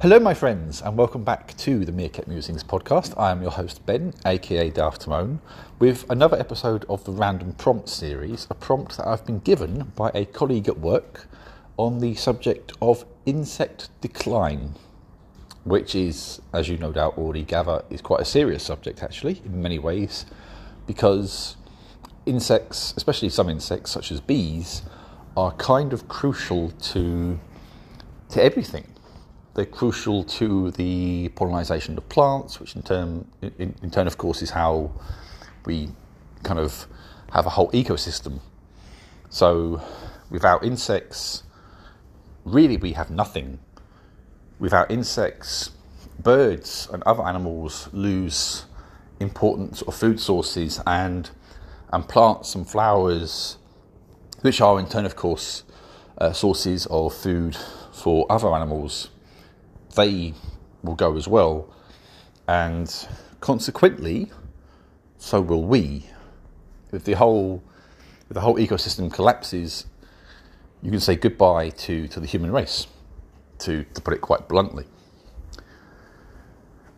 Hello, my friends, and welcome back to the Meerkat Musings podcast. I am your host, Ben, aka Daft Timon, with another episode of the Random Prompt series, a prompt that I've been given by a colleague at work on the subject of insect decline, which is, as you no doubt already gather, is quite a serious subject actually, in many ways, because insects, especially some insects such as bees, are kind of crucial to to everything they're crucial to the pollination of plants, which in turn, in, in turn, of course, is how we kind of have a whole ecosystem. So, without insects, really, we have nothing. Without insects, birds and other animals lose important of food sources, and and plants and flowers, which are in turn, of course, uh, sources of food for other animals they will go as well. And consequently, so will we. If the whole if the whole ecosystem collapses, you can say goodbye to, to the human race, to, to put it quite bluntly.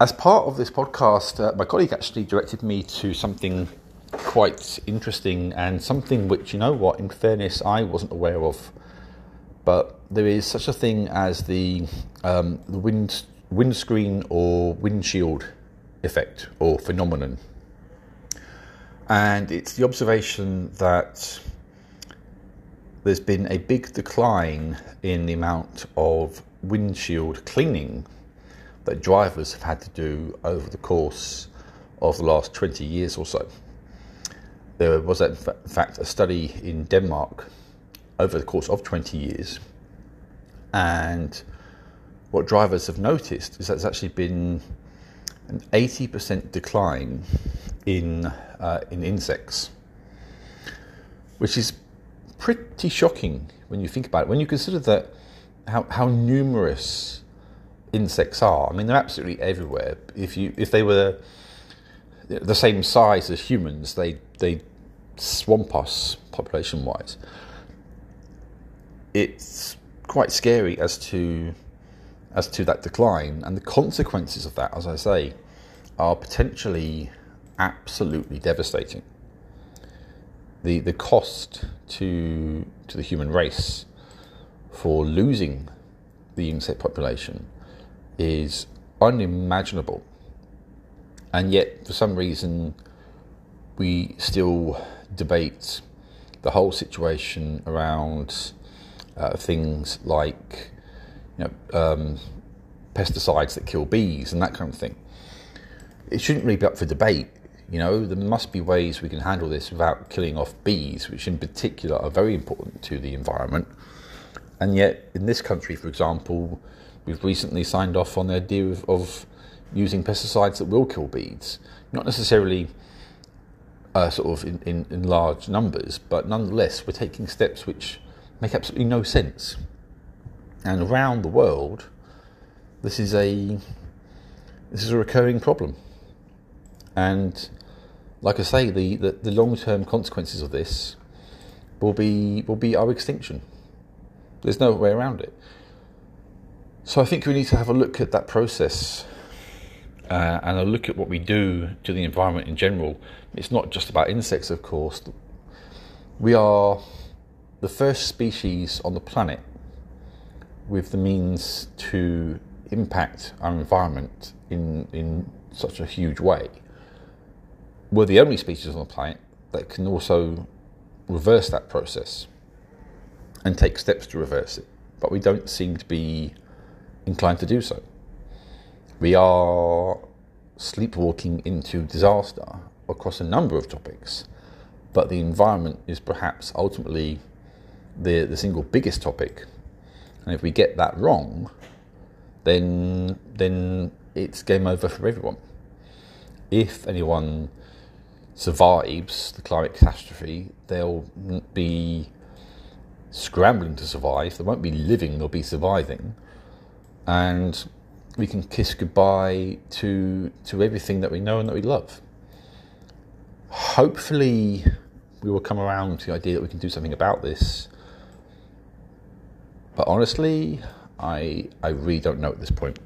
As part of this podcast, uh, my colleague actually directed me to something quite interesting and something which, you know what, in fairness, I wasn't aware of but there is such a thing as the, um, the wind, windscreen or windshield effect or phenomenon. And it's the observation that there's been a big decline in the amount of windshield cleaning that drivers have had to do over the course of the last 20 years or so. There was, in fact, a study in Denmark over the course of 20 years. And what drivers have noticed is that there's actually been an 80% decline in, uh, in insects, which is pretty shocking when you think about it. When you consider that how, how numerous insects are, I mean, they're absolutely everywhere. If, you, if they were the same size as humans, they, they swamp us population wise it's quite scary as to as to that decline and the consequences of that, as I say, are potentially absolutely devastating. The the cost to to the human race for losing the insect population is unimaginable. And yet for some reason we still debate the whole situation around uh, things like you know, um, pesticides that kill bees and that kind of thing. It shouldn't really be up for debate. You know, there must be ways we can handle this without killing off bees, which in particular are very important to the environment. And yet, in this country, for example, we've recently signed off on the idea of, of using pesticides that will kill bees. Not necessarily uh, sort of in, in, in large numbers, but nonetheless, we're taking steps which make absolutely no sense. And around the world, this is a this is a recurring problem. And like I say, the, the, the long term consequences of this will be will be our extinction. There's no way around it. So I think we need to have a look at that process uh, and a look at what we do to the environment in general. It's not just about insects, of course. We are the first species on the planet with the means to impact our environment in, in such a huge way. We're the only species on the planet that can also reverse that process and take steps to reverse it, but we don't seem to be inclined to do so. We are sleepwalking into disaster across a number of topics, but the environment is perhaps ultimately the, the single biggest topic. And if we get that wrong, then then it's game over for everyone. If anyone survives the climate catastrophe, they'll be scrambling to survive. They won't be living, they'll be surviving. And we can kiss goodbye to to everything that we know and that we love. Hopefully we will come around to the idea that we can do something about this but honestly, I I really don't know at this point.